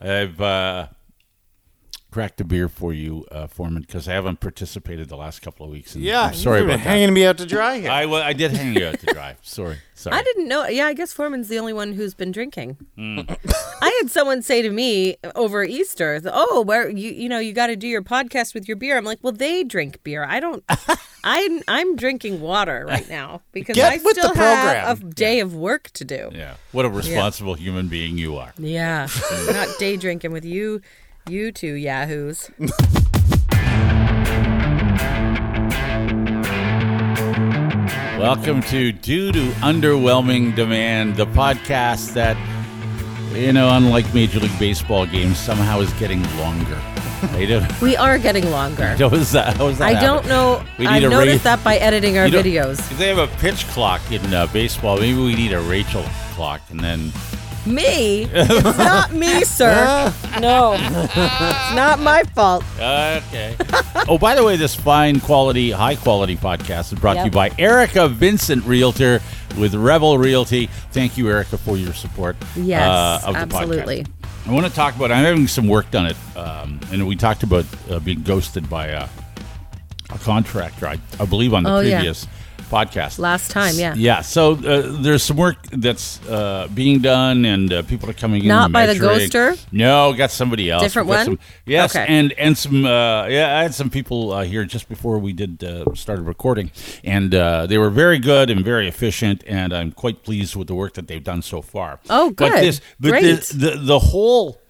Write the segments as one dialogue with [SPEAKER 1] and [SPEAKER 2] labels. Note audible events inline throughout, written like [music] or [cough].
[SPEAKER 1] I've uh, cracked a beer for you, uh, Forman, because I haven't participated the last couple of weeks. And
[SPEAKER 2] Yeah,
[SPEAKER 1] I'm sorry
[SPEAKER 2] you've been
[SPEAKER 1] about that.
[SPEAKER 2] hanging me out to dry here.
[SPEAKER 1] I, well, I did hang you out to dry. [laughs] Sorry. Sorry.
[SPEAKER 3] I didn't know. Yeah, I guess Forman's the only one who's been drinking.
[SPEAKER 1] Hmm. [laughs]
[SPEAKER 3] I had someone say to me over Easter, "Oh, where you you know you got to do your podcast with your beer." I'm like, "Well, they drink beer. I don't. I'm I'm drinking water right now [laughs] because
[SPEAKER 2] Get
[SPEAKER 3] I
[SPEAKER 2] with the
[SPEAKER 3] still have a day of work to do."
[SPEAKER 1] Yeah. What a responsible human being you are.
[SPEAKER 3] Yeah, [laughs] not day drinking with you, you two yahoos.
[SPEAKER 1] Welcome to Due to Underwhelming Demand, the podcast that, you know, unlike Major League Baseball games, somehow is getting longer. I
[SPEAKER 3] We are getting longer. [laughs]
[SPEAKER 1] how is that? How is that
[SPEAKER 3] I don't know.
[SPEAKER 1] We need a
[SPEAKER 3] noticed
[SPEAKER 1] ra-
[SPEAKER 3] that by editing our
[SPEAKER 1] You know,
[SPEAKER 3] videos.
[SPEAKER 1] If they have a pitch clock in uh, baseball, maybe we need a Rachel clock, and then
[SPEAKER 3] Me? It's not me, sir. [laughs] No, it's not my fault.
[SPEAKER 1] okay. oh, by the way, this fine quality, high quality podcast is brought to you by Erica Vincent Realtor with Revel Realty. Thank you, Erica, for your support.
[SPEAKER 3] Yes,
[SPEAKER 1] uh, of the
[SPEAKER 3] absolutely.
[SPEAKER 1] podcast. I want to talk about. I'm having some work done at, um, and we talked about uh, being ghosted by a, a contractor. I, I believe on the
[SPEAKER 3] Oh,
[SPEAKER 1] previous podcast
[SPEAKER 3] Last time, yeah.
[SPEAKER 1] Yeah. So uh, there's some work that's uh, being done, and uh, people are coming in.
[SPEAKER 3] Not by the ghoster?
[SPEAKER 1] No, got somebody else.
[SPEAKER 3] Different one?
[SPEAKER 1] some- yes,
[SPEAKER 3] Okay.
[SPEAKER 1] and and some. Uh, yeah, I had some people uh, here just before we did uh, started recording, and uh, they were very good and very efficient, and I'm quite pleased with the work that they've done so far.
[SPEAKER 3] Oh, good.
[SPEAKER 1] But this, but
[SPEAKER 3] Great.
[SPEAKER 1] this- the the whole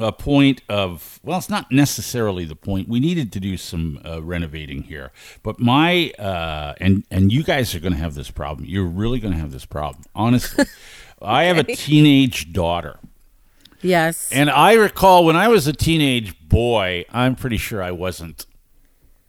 [SPEAKER 1] uh, point of well, it's not necessarily the point. We needed to do some uh, renovating here, but my uh, and and you guys are going to have this problem. You're really going to have this problem, honestly. [laughs] I have a teenage daughter.
[SPEAKER 3] Yes.
[SPEAKER 1] And I recall when I was a teenage boy, I'm pretty sure I wasn't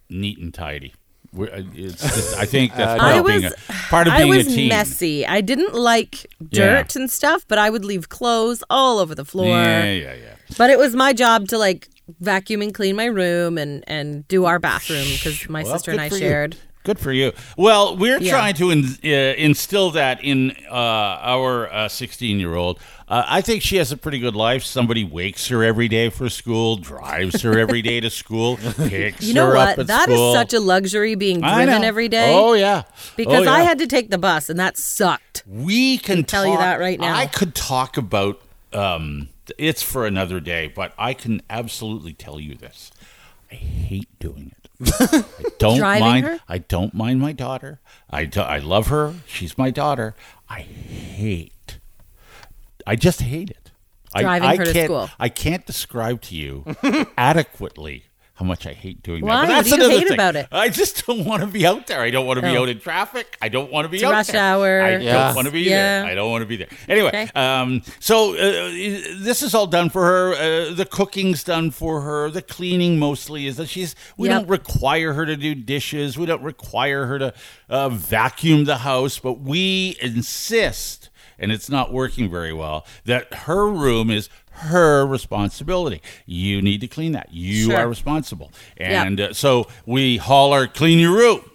[SPEAKER 1] neat and tidy. Uh, It's just, I think that's part [laughs]
[SPEAKER 3] I was-
[SPEAKER 1] a part of
[SPEAKER 3] I
[SPEAKER 1] being
[SPEAKER 3] was
[SPEAKER 1] a teen.
[SPEAKER 3] messy. I didn't like
[SPEAKER 1] Yeah.
[SPEAKER 3] dirt and stuff, but I would leave clothes all over the floor.
[SPEAKER 1] Yeah, yeah, yeah.
[SPEAKER 3] But it was my job to like vacuum and clean my room and and do our bathroom because my
[SPEAKER 1] Well,
[SPEAKER 3] sister and I
[SPEAKER 1] for you.
[SPEAKER 3] shared.
[SPEAKER 1] Good for you. Well, we're
[SPEAKER 3] Yeah.
[SPEAKER 1] trying to in, uh, instill that in uh, our 16 year old. Uh, I think she has a pretty good life. Somebody wakes her every day for school, drives her every day to school, [laughs] picks
[SPEAKER 3] You know
[SPEAKER 1] her up
[SPEAKER 3] what?
[SPEAKER 1] at
[SPEAKER 3] That is
[SPEAKER 1] school.
[SPEAKER 3] such a luxury being driven every day.
[SPEAKER 1] Oh yeah,
[SPEAKER 3] because
[SPEAKER 1] Oh,
[SPEAKER 3] I had to take the bus and that sucked.
[SPEAKER 1] We can
[SPEAKER 3] tell you that right now.
[SPEAKER 1] I could talk about um, it's for another day, but I can absolutely tell you this: I hate doing it. [laughs] I don't
[SPEAKER 3] Driving
[SPEAKER 1] mind.
[SPEAKER 3] her?
[SPEAKER 1] I don't mind my daughter. I do, I love her. She's my daughter. I hate. I just hate it. I-
[SPEAKER 3] Driving
[SPEAKER 1] I,
[SPEAKER 3] her to
[SPEAKER 1] can't,
[SPEAKER 3] school.
[SPEAKER 1] I can't describe to you [laughs] adequately how much I hate doing
[SPEAKER 3] Why?
[SPEAKER 1] that. But
[SPEAKER 3] What do you
[SPEAKER 1] another
[SPEAKER 3] hate
[SPEAKER 1] thing.
[SPEAKER 3] about it?
[SPEAKER 1] I just don't want to be out there. I don't want to be
[SPEAKER 3] Oh.
[SPEAKER 1] out in traffic. I don't want to be
[SPEAKER 3] It's
[SPEAKER 1] out
[SPEAKER 3] rush
[SPEAKER 1] there.
[SPEAKER 3] hour.
[SPEAKER 1] I
[SPEAKER 2] Yeah.
[SPEAKER 1] don't want to be
[SPEAKER 3] Yeah.
[SPEAKER 1] there. I don't want to be there. Anyway,
[SPEAKER 3] Okay.
[SPEAKER 1] um, so uh, this is all done for her. Uh, the cooking's done for her. The cleaning mostly is that she's. We
[SPEAKER 3] Yep.
[SPEAKER 1] don't require her to do dishes. We don't require her to uh, vacuum the house, but we insist, and it's not working very well, that her room is her responsibility. You need to clean that. You
[SPEAKER 3] Sure.
[SPEAKER 1] are responsible. And uh, so we holler, clean your room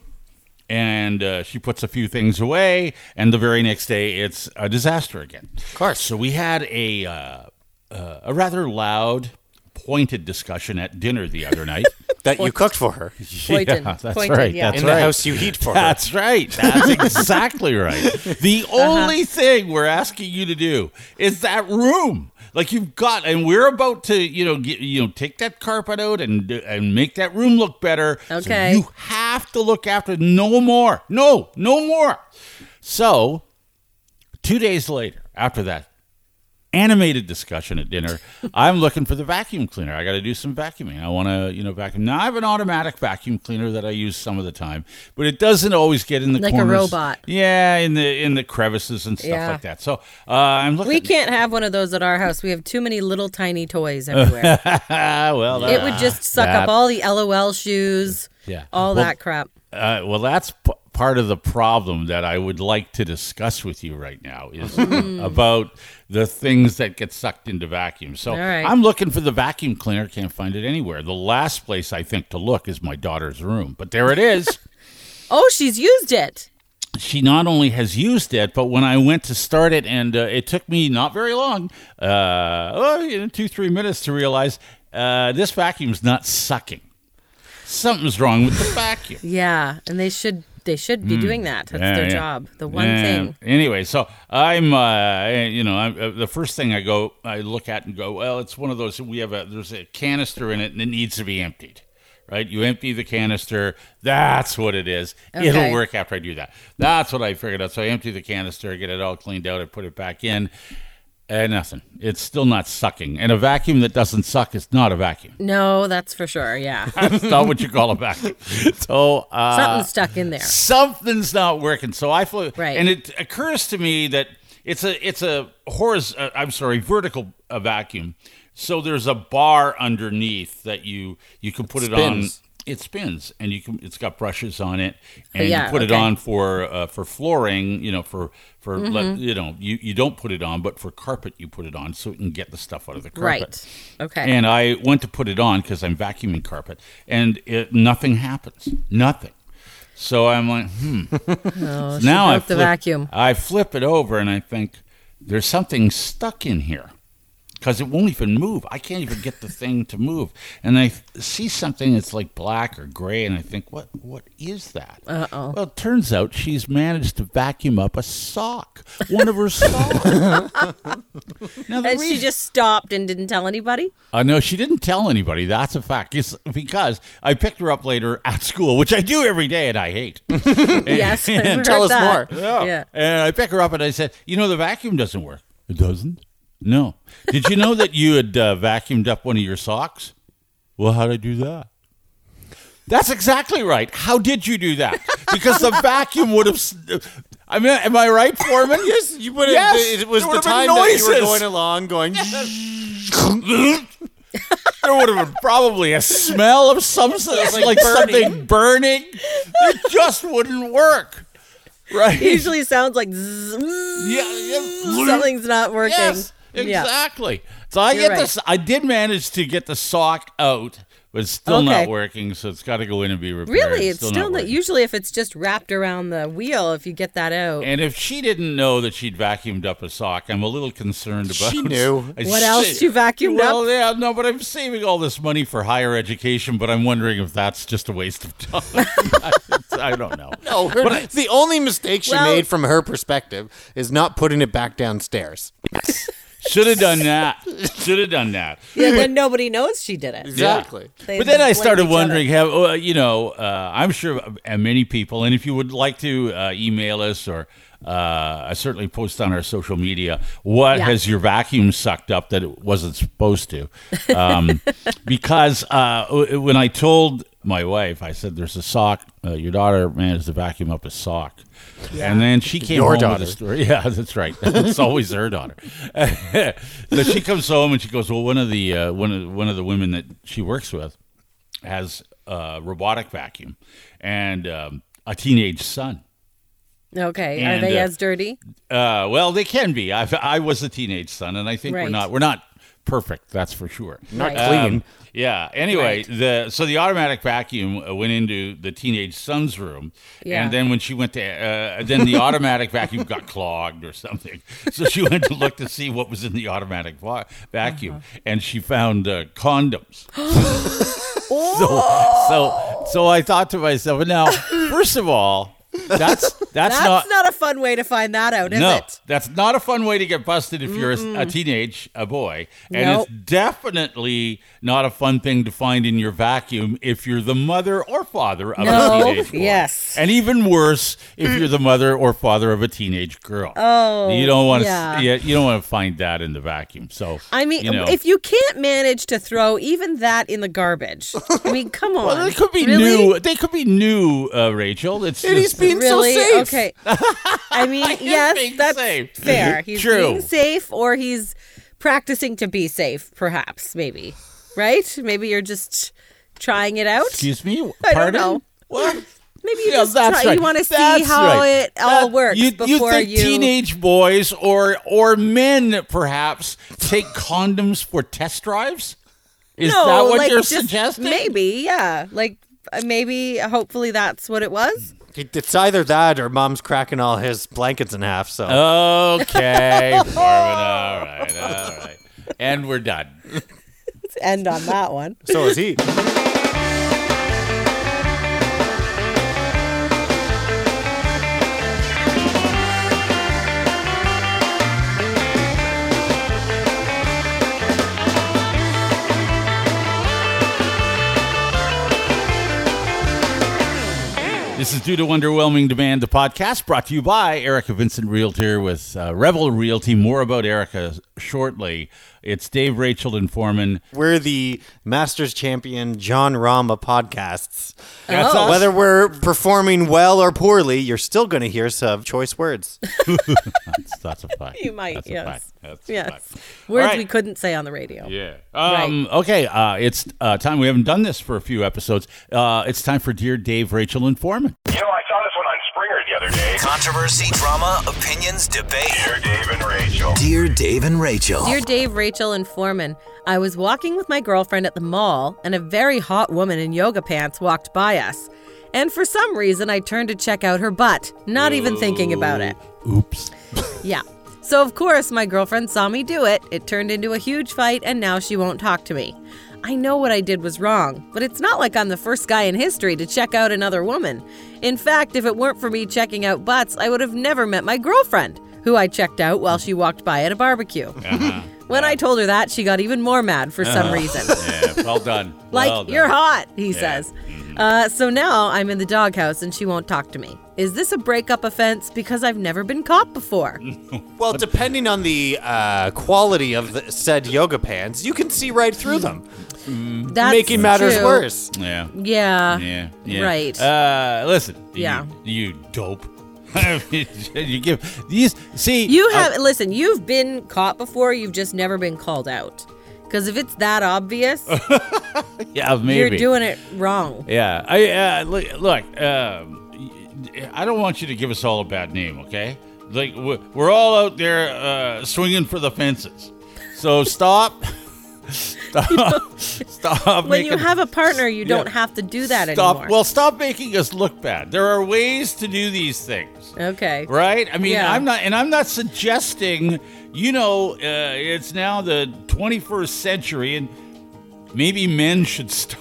[SPEAKER 1] and uh, she puts a few things away, and the very next day it's a disaster again. Of
[SPEAKER 2] course.
[SPEAKER 1] So we had a uh, uh, a rather loud, pointed discussion at dinner the other night. [laughs]
[SPEAKER 2] that you cooked for her [laughs]
[SPEAKER 3] Pointed.
[SPEAKER 1] Yeah, that's
[SPEAKER 3] Pointed,
[SPEAKER 1] right.
[SPEAKER 3] yeah.
[SPEAKER 1] That's
[SPEAKER 2] in
[SPEAKER 1] right.
[SPEAKER 2] the house you heat for her.
[SPEAKER 1] That's right. That's [laughs] exactly right. The
[SPEAKER 3] Uh-huh.
[SPEAKER 1] only thing we're asking you to do is that room. Like you've got, and we're about to, you know, get, you know, take that carpet out and and make that room look better. So
[SPEAKER 3] Okay.
[SPEAKER 1] you have to look after. No more. No, no more. So, two days later, after that animated discussion at dinner, [laughs] I'm looking for the vacuum cleaner. I got to do some vacuuming. I want to, you know, vacuum. Now I have an automatic vacuum cleaner that I use some of the time, but it doesn't always get in the
[SPEAKER 3] Like a robot.
[SPEAKER 1] Yeah, in the in the crevices and stuff
[SPEAKER 3] Yeah.
[SPEAKER 1] like that. So uh, I'm looking.
[SPEAKER 3] We can't have one of those at our house. We have too many little tiny toys [laughs] everywhere.
[SPEAKER 1] well,
[SPEAKER 3] it would just suck
[SPEAKER 1] that-
[SPEAKER 3] up all the LOL shoes,
[SPEAKER 1] Yeah.
[SPEAKER 3] all
[SPEAKER 1] Well,
[SPEAKER 3] that crap.
[SPEAKER 1] Uh, well, that's p- part of the problem that I would like to discuss with you right now is about the things that get sucked into vacuums. So
[SPEAKER 3] right.
[SPEAKER 1] I'm looking for the vacuum cleaner, can't find it anywhere. The last place I think to look is my daughter's room, but there it is. [laughs]
[SPEAKER 3] Oh, she's used it.
[SPEAKER 1] she not only has used it, but when I went to start it, and uh, it took me not very long, uh, oh, you know, two three minutes to realize uh, this vacuum's not sucking. Something's wrong with the vacuum.
[SPEAKER 3] Yeah, and they should they should be doing that. That's
[SPEAKER 1] Hmm. Yeah,
[SPEAKER 3] their
[SPEAKER 1] yeah.
[SPEAKER 3] job. The one
[SPEAKER 1] Yeah.
[SPEAKER 3] thing.
[SPEAKER 1] Anyway, so I'm, uh, you know, I'm, uh, the first thing I go, I look at and go, well, it's one of those. We have a there's a canister in it, and it needs to be emptied. Right, you empty the canister. That's what it is. It'll work after I do that. That's what I figured out. So I empty the canister, get it all cleaned out, I put it back in, and nothing. It's still not sucking. And a vacuum that doesn't suck is not a vacuum.
[SPEAKER 3] No, that's for sure. Yeah, [laughs]
[SPEAKER 1] That's not what you call a vacuum. So uh,
[SPEAKER 3] something's stuck in there.
[SPEAKER 1] something's not working. So I flew,
[SPEAKER 3] Right.
[SPEAKER 1] and it occurs to me that it's a it's a horizontal. Uh, I'm sorry, vertical uh, vacuum. So there's a bar underneath that you you can put it, on. It spins, and you can. It's got brushes on it, and
[SPEAKER 3] yeah,
[SPEAKER 1] you put it on for uh, for flooring. You know, for for
[SPEAKER 3] Mm-hmm.
[SPEAKER 1] let- you know you you don't put it on, but for carpet you put it on so it can get the stuff out of the carpet.
[SPEAKER 3] Right. Okay.
[SPEAKER 1] And I went to put it on because I'm vacuuming carpet, and it, nothing happens. Nothing. So I'm like, hmm. [laughs]
[SPEAKER 3] oh,
[SPEAKER 1] now I
[SPEAKER 3] broke the vacuum.
[SPEAKER 1] I flip it over and I think there's something stuck in here because it won't even move. I can't even get the thing to move. And I see something that's like black or gray, and I think, what what is that?
[SPEAKER 3] Uh oh.
[SPEAKER 1] Well, it turns out she's managed to vacuum up a sock, one of her socks. [laughs] now,
[SPEAKER 3] And she just stopped and didn't tell anybody.
[SPEAKER 1] uh, no, she didn't tell anybody. That's a fact. It's because I picked her up later at school, which I do every day, and I hate. [laughs]
[SPEAKER 3] Yes. [laughs] I've
[SPEAKER 2] Tell us
[SPEAKER 3] that.
[SPEAKER 2] more.
[SPEAKER 3] Yeah.
[SPEAKER 1] And I pick her up and I said, "You know, the vacuum doesn't work." It doesn't. No. Did you know that you had uh, vacuumed up one of your socks? Well, how did I do that? That's exactly right. How did you do that? Because the vacuum would have. I mean, am I right, Forman?
[SPEAKER 2] Yes, you put it.
[SPEAKER 1] Yes,
[SPEAKER 2] it was the time that you were going along, going. [laughs]
[SPEAKER 1] there would have been probably a smell of some sort, like,
[SPEAKER 2] like burning.
[SPEAKER 1] something burning. It just wouldn't work. Right?
[SPEAKER 3] It usually sounds like zzz,
[SPEAKER 1] yeah, yeah.
[SPEAKER 3] something's not working.
[SPEAKER 1] Yes,
[SPEAKER 3] Yeah.
[SPEAKER 1] exactly. So I
[SPEAKER 3] You're
[SPEAKER 1] get
[SPEAKER 3] right.
[SPEAKER 1] this. I did manage to get the sock out, but it's still
[SPEAKER 3] Okay.
[SPEAKER 1] not working. So it's got to go in and be repaired.
[SPEAKER 3] Really, it's still, not.
[SPEAKER 1] working.
[SPEAKER 3] Usually, if it's just wrapped around the wheel, if you get that out,
[SPEAKER 1] And if she didn't know that she'd vacuumed up a sock, I'm a little concerned about.
[SPEAKER 2] She [laughs] knew.
[SPEAKER 1] I
[SPEAKER 3] What
[SPEAKER 1] sa-
[SPEAKER 3] else you vacuumed
[SPEAKER 1] well,
[SPEAKER 3] up?
[SPEAKER 1] yeah, no, but I'm saving all this money for higher education. But I'm wondering if that's just a waste of time. [laughs] I don't know.
[SPEAKER 2] No, her, the only mistake she
[SPEAKER 3] Well-
[SPEAKER 2] made from her perspective is not putting it back downstairs.
[SPEAKER 1] Should have done that. Should have done that.
[SPEAKER 3] yeah, then nobody knows she did it.
[SPEAKER 2] Exactly.
[SPEAKER 3] They
[SPEAKER 1] but then I started wondering, have uh, you know? Uh, I'm sure uh, many people, and if you would like to uh, email us or uh, I certainly post on our social media, what
[SPEAKER 3] Yeah.
[SPEAKER 1] has your vacuum sucked up that it wasn't supposed to? Um, [laughs] because uh, when I told my wife, I said, "There's a sock. Uh, your daughter managed to vacuum up a sock." And then she came
[SPEAKER 2] Your
[SPEAKER 1] home
[SPEAKER 2] daughter.
[SPEAKER 1] with a story. [laughs] Yeah, that's right. [laughs] It's always her daughter. [laughs] so she comes home and she goes, "Well, one of the uh, one of one of the women that she works with has a robotic vacuum and um, a teenage son.
[SPEAKER 3] Okay,
[SPEAKER 1] And,
[SPEAKER 3] are they
[SPEAKER 1] uh,
[SPEAKER 3] as dirty?
[SPEAKER 1] Uh, well, they can be. I, I was a teenage son, and I think we're not we're not perfect. That's for sure.
[SPEAKER 2] Not
[SPEAKER 3] Right.
[SPEAKER 2] clean.
[SPEAKER 1] Um, yeah. Anyway,
[SPEAKER 3] Right.
[SPEAKER 1] the so the automatic vacuum uh, went into the teenage son's room,
[SPEAKER 3] Yeah.
[SPEAKER 1] and then when she went to, uh, then the automatic vacuum got [laughs] clogged or something. So she went to look to see what was in the automatic va- vacuum,
[SPEAKER 3] Uh-huh.
[SPEAKER 1] and she found uh, condoms. [gasps] [laughs] so, so, so I thought to myself, now, [laughs] first of all, that's that's,
[SPEAKER 3] That's
[SPEAKER 1] not.
[SPEAKER 3] not, a fun way to find that out, is
[SPEAKER 1] no,
[SPEAKER 3] it?
[SPEAKER 1] that's not a fun way to get busted if you're a, a teenage a boy, and
[SPEAKER 3] Nope.
[SPEAKER 1] it's definitely not a fun thing to find in your vacuum if you're the mother or father of a teenage boy.
[SPEAKER 3] Yes.
[SPEAKER 1] and even worse if you're the mother or father of a teenage girl.
[SPEAKER 3] Oh,
[SPEAKER 1] you don't want to.
[SPEAKER 3] yeah.
[SPEAKER 1] Yeah, you don't want to find that in the vacuum. So
[SPEAKER 3] I mean,
[SPEAKER 1] you know.
[SPEAKER 3] if you can't manage to throw even that in the garbage, I mean, come on.
[SPEAKER 1] well, they could be
[SPEAKER 3] Really?
[SPEAKER 1] new. They could be new, uh, Rachel. It's
[SPEAKER 2] And
[SPEAKER 1] just-
[SPEAKER 2] being
[SPEAKER 3] really?
[SPEAKER 2] so safe.
[SPEAKER 3] Okay. I mean, [laughs] yes, that's
[SPEAKER 1] safe.
[SPEAKER 3] fair. He's
[SPEAKER 1] True.
[SPEAKER 3] being safe, or he's practicing to be safe, perhaps, maybe. Right? Maybe you're just trying it out.
[SPEAKER 1] Excuse me. [laughs]
[SPEAKER 3] I don't
[SPEAKER 1] Pardon?
[SPEAKER 3] know.
[SPEAKER 1] What?
[SPEAKER 3] Maybe you
[SPEAKER 1] Yeah,
[SPEAKER 3] just
[SPEAKER 1] that's
[SPEAKER 3] try,
[SPEAKER 1] right.
[SPEAKER 3] you want to see
[SPEAKER 1] That's
[SPEAKER 3] how
[SPEAKER 1] right.
[SPEAKER 3] it all
[SPEAKER 1] That-
[SPEAKER 3] works
[SPEAKER 1] you,
[SPEAKER 3] before
[SPEAKER 1] you think teenage boys or or men perhaps take condoms for test drives? Is
[SPEAKER 3] no,
[SPEAKER 1] that what
[SPEAKER 3] like
[SPEAKER 1] you're suggesting?
[SPEAKER 3] Maybe, yeah. Like uh, maybe, hopefully, that's what it was.
[SPEAKER 2] It- It's either that or mom's cracking all his blankets in half. So
[SPEAKER 1] Okay, [laughs] Forman. All right, all right. And we're done.
[SPEAKER 3] Let's end on that one.
[SPEAKER 2] so is he.
[SPEAKER 1] This is due to underwhelming demand. The podcast brought to you by Erica Vincent Realtor with uh, Revel Realty. More about Erica shortly. It's Dave, Rachel, and Forman.
[SPEAKER 2] We're the Masters champion John Rama podcasts.
[SPEAKER 1] That's
[SPEAKER 3] Oh.
[SPEAKER 2] Whether we're performing well or poorly, you're still going to hear some choice words. [laughs]
[SPEAKER 1] That's, that's a [laughs] fact.
[SPEAKER 3] You might,
[SPEAKER 1] That's a
[SPEAKER 3] yes.
[SPEAKER 1] fact. That's a
[SPEAKER 3] Yes.
[SPEAKER 1] fact.
[SPEAKER 3] Words
[SPEAKER 1] All right.
[SPEAKER 3] we couldn't say on the radio.
[SPEAKER 1] Yeah. Um, Okay. Uh, it's uh, time. We haven't done this for a few episodes. Uh, it's time for Dear Dave, Rachel, and Forman.
[SPEAKER 4] You know, I saw this one on Springer the other day.
[SPEAKER 5] Controversy, drama, opinions, debate.
[SPEAKER 4] Dear Dave and Rachel.
[SPEAKER 5] Dear Dave and Rachel.
[SPEAKER 3] Dear Dave, Rachel, and Foreman, I was walking with my girlfriend at the mall, and a very hot woman in yoga pants walked by us. And for some reason, I turned to check out her butt, not even thinking about it.
[SPEAKER 1] Oh, oops. [laughs]
[SPEAKER 3] Yeah. So, of course, my girlfriend saw me do it. It turned into a huge fight, and now she won't talk to me. I know what I did was wrong, but it's not like I'm the first guy in history to check out another woman. In fact, if it weren't for me checking out butts, I would have never met my girlfriend, who I checked out while she walked by at a barbecue. [laughs] When I told her that, she got even more mad for some reason. [laughs]
[SPEAKER 1] Yeah. Well done. [laughs]
[SPEAKER 3] Like,
[SPEAKER 1] Well done.
[SPEAKER 3] you're hot, he
[SPEAKER 1] Yeah.
[SPEAKER 3] says. Uh, so now I'm in the doghouse and she won't talk to me. Is this a breakup offense because I've never been caught before?
[SPEAKER 2] Well, depending on the uh, quality of the said yoga pants, you can see right through them,
[SPEAKER 3] That's
[SPEAKER 2] making matters
[SPEAKER 3] true.
[SPEAKER 2] worse.
[SPEAKER 1] Yeah.
[SPEAKER 3] Yeah.
[SPEAKER 1] Yeah, yeah.
[SPEAKER 3] Right.
[SPEAKER 1] Uh, listen.
[SPEAKER 3] Yeah.
[SPEAKER 1] You, you dope. [laughs] you give these. See,
[SPEAKER 3] You
[SPEAKER 1] uh,
[SPEAKER 3] have listen. You've been caught before. You've just never been called out. Because if it's that obvious, [laughs]
[SPEAKER 1] yeah, maybe
[SPEAKER 3] you're doing it wrong.
[SPEAKER 1] Yeah, I uh, look. look um, I don't want you to give us all a bad name, okay? Like we're, we're all out there uh, swinging for the fences, so stop. [laughs] stop. [laughs] stop
[SPEAKER 3] When you have a partner, you don't have to do that
[SPEAKER 1] stop.
[SPEAKER 3] anymore.
[SPEAKER 1] Well, stop making us look bad. There are ways to do these things.
[SPEAKER 3] okay.
[SPEAKER 1] Right? I mean,
[SPEAKER 3] Yeah.
[SPEAKER 1] I'm not, and I'm not suggesting, you know, uh, it's now the 21st century and maybe men should [laughs] stop,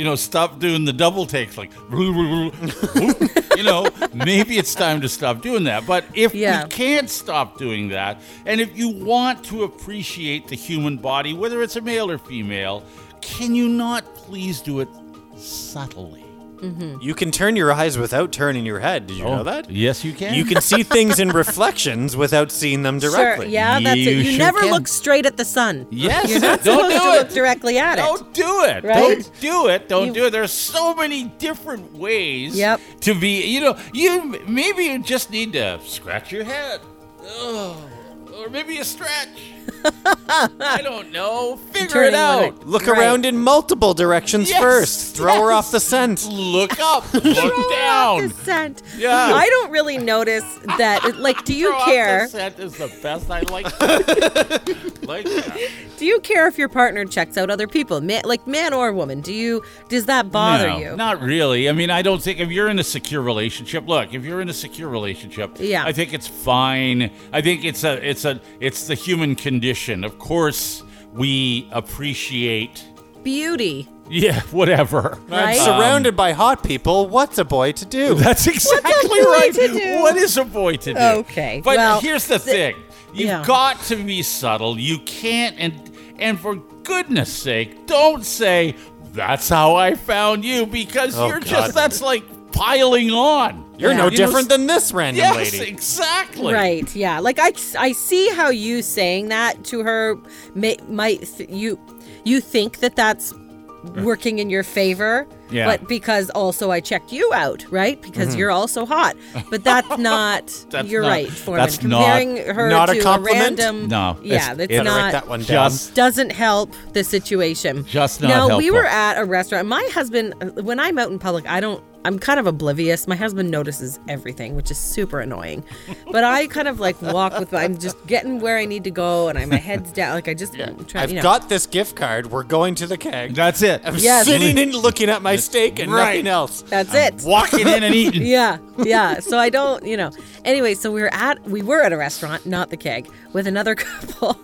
[SPEAKER 1] you know, stop doing the double takes like, [laughs] you know, maybe it's time to stop doing that. But if
[SPEAKER 3] Yeah.
[SPEAKER 1] we can't stop doing that, and if you want to appreciate the human body, whether it's a male or female, can you not please do it subtly? Mm-hmm.
[SPEAKER 2] You can turn your eyes without turning your head. Did you oh, know that?
[SPEAKER 1] Yes, you can.
[SPEAKER 2] You can see things in [laughs] reflections without seeing them directly.
[SPEAKER 3] Sure. Yeah, that's
[SPEAKER 1] You
[SPEAKER 3] it. You
[SPEAKER 1] sure
[SPEAKER 3] never
[SPEAKER 1] can.
[SPEAKER 3] look straight at the sun.
[SPEAKER 1] Yes,
[SPEAKER 3] You're not [laughs]
[SPEAKER 1] don't
[SPEAKER 3] supposed
[SPEAKER 1] do
[SPEAKER 3] to
[SPEAKER 1] it.
[SPEAKER 3] look directly at it.
[SPEAKER 1] Don't do it.
[SPEAKER 3] Right?
[SPEAKER 1] Don't do it. Don't
[SPEAKER 3] You-
[SPEAKER 1] do it. There's so many different ways
[SPEAKER 3] Yep.
[SPEAKER 1] to be, you know, you maybe you just need to scratch your head. Ugh. Or maybe a stretch. [laughs] I don't know. Figure it out.
[SPEAKER 3] limit.
[SPEAKER 2] Look
[SPEAKER 3] Right.
[SPEAKER 2] around in multiple directions
[SPEAKER 1] Yes,
[SPEAKER 2] first. Throw her off the scent.
[SPEAKER 1] Look [laughs] up. Look down.
[SPEAKER 3] The scent.
[SPEAKER 1] Yeah.
[SPEAKER 3] I don't really notice that. Like, do [laughs] you
[SPEAKER 1] Throw off
[SPEAKER 3] care?
[SPEAKER 1] The scent is the best. I like. like that.
[SPEAKER 3] Do you care if your partner checks out other people, man, like man or woman? Do you? Does that bother
[SPEAKER 1] no,
[SPEAKER 3] you?
[SPEAKER 1] Not really. I mean, I don't think if you're in a secure relationship. Look, if you're in a secure relationship,
[SPEAKER 3] Yeah.
[SPEAKER 1] I think it's fine. I think it's a, it's a, it's the human condition. Of course, we appreciate.
[SPEAKER 3] Beauty.
[SPEAKER 1] Yeah, whatever.
[SPEAKER 3] Right?
[SPEAKER 1] Um,
[SPEAKER 2] Surrounded by hot people, what's a boy to do? [laughs]
[SPEAKER 1] That's exactly
[SPEAKER 3] boy
[SPEAKER 1] right.
[SPEAKER 3] to do?
[SPEAKER 1] What is a boy to do?
[SPEAKER 3] Okay,
[SPEAKER 1] But
[SPEAKER 3] well,
[SPEAKER 1] here's the thing. You've
[SPEAKER 3] yeah.
[SPEAKER 1] got to be subtle. You can't and and for goodness sake, don't say that's how I found you because
[SPEAKER 2] Oh,
[SPEAKER 1] you're
[SPEAKER 2] God.
[SPEAKER 1] just that's like piling on.
[SPEAKER 2] You're no
[SPEAKER 1] You know,
[SPEAKER 2] different than this random
[SPEAKER 1] Yes,
[SPEAKER 2] lady.
[SPEAKER 1] exactly.
[SPEAKER 3] Right. Yeah. Like I, I see how you saying that to her may, might th- you you think that that's working in your favor.
[SPEAKER 1] Yeah.
[SPEAKER 3] But because also I checked you out, right? Because you're also hot. But that's [laughs] not.
[SPEAKER 1] Mm-hmm. That's
[SPEAKER 3] you're
[SPEAKER 1] not-
[SPEAKER 3] right, Forman.
[SPEAKER 1] that's not-
[SPEAKER 3] Comparing her
[SPEAKER 2] not a
[SPEAKER 3] to
[SPEAKER 2] compliment?
[SPEAKER 3] random.
[SPEAKER 1] No,
[SPEAKER 3] Yeah,
[SPEAKER 1] it's-
[SPEAKER 3] that's
[SPEAKER 1] it's-
[SPEAKER 3] not.
[SPEAKER 2] that one down.
[SPEAKER 1] Just
[SPEAKER 3] doesn't help the situation.
[SPEAKER 1] Just not
[SPEAKER 3] now we were at a restaurant. My husband, when I'm out in public, I don't. I'm kind of oblivious. My husband notices everything, which is super annoying. But I kind of like walk with. I'm just getting where I need to go, and I, my head's [laughs] down. Like I just I'm trying.
[SPEAKER 2] I've
[SPEAKER 3] you know.
[SPEAKER 2] got this gift card. We're going to the keg.
[SPEAKER 1] that's it.
[SPEAKER 2] I'm
[SPEAKER 3] Yes.
[SPEAKER 2] sitting and looking at my steak and
[SPEAKER 1] Right.
[SPEAKER 2] nothing else.
[SPEAKER 3] That's it.
[SPEAKER 1] Walking in and eating. [laughs]
[SPEAKER 3] yeah, yeah. So I don't, you know. Anyway, so we were at we were at a restaurant, not the keg, with another [laughs] couple.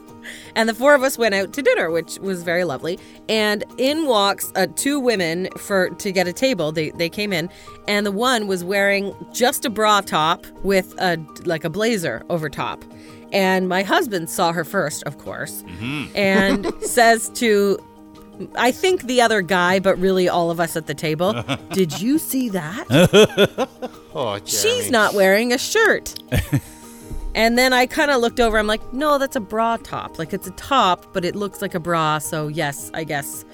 [SPEAKER 3] And the four of us went out to dinner, which was very lovely. And in walks uh, two women for to get a table. They they came in, and the one was wearing just a bra top with a like a blazer over top. And my husband saw her first, of course, and [laughs] says to I think the other guy, but really all of us at the table, [laughs] did you see that? [laughs]
[SPEAKER 2] Oh,
[SPEAKER 3] She's not wearing a shirt. And then I kind of looked over. I'm like, no, that's a bra top. Like it's a top, but it looks like a bra. So yes, I guess.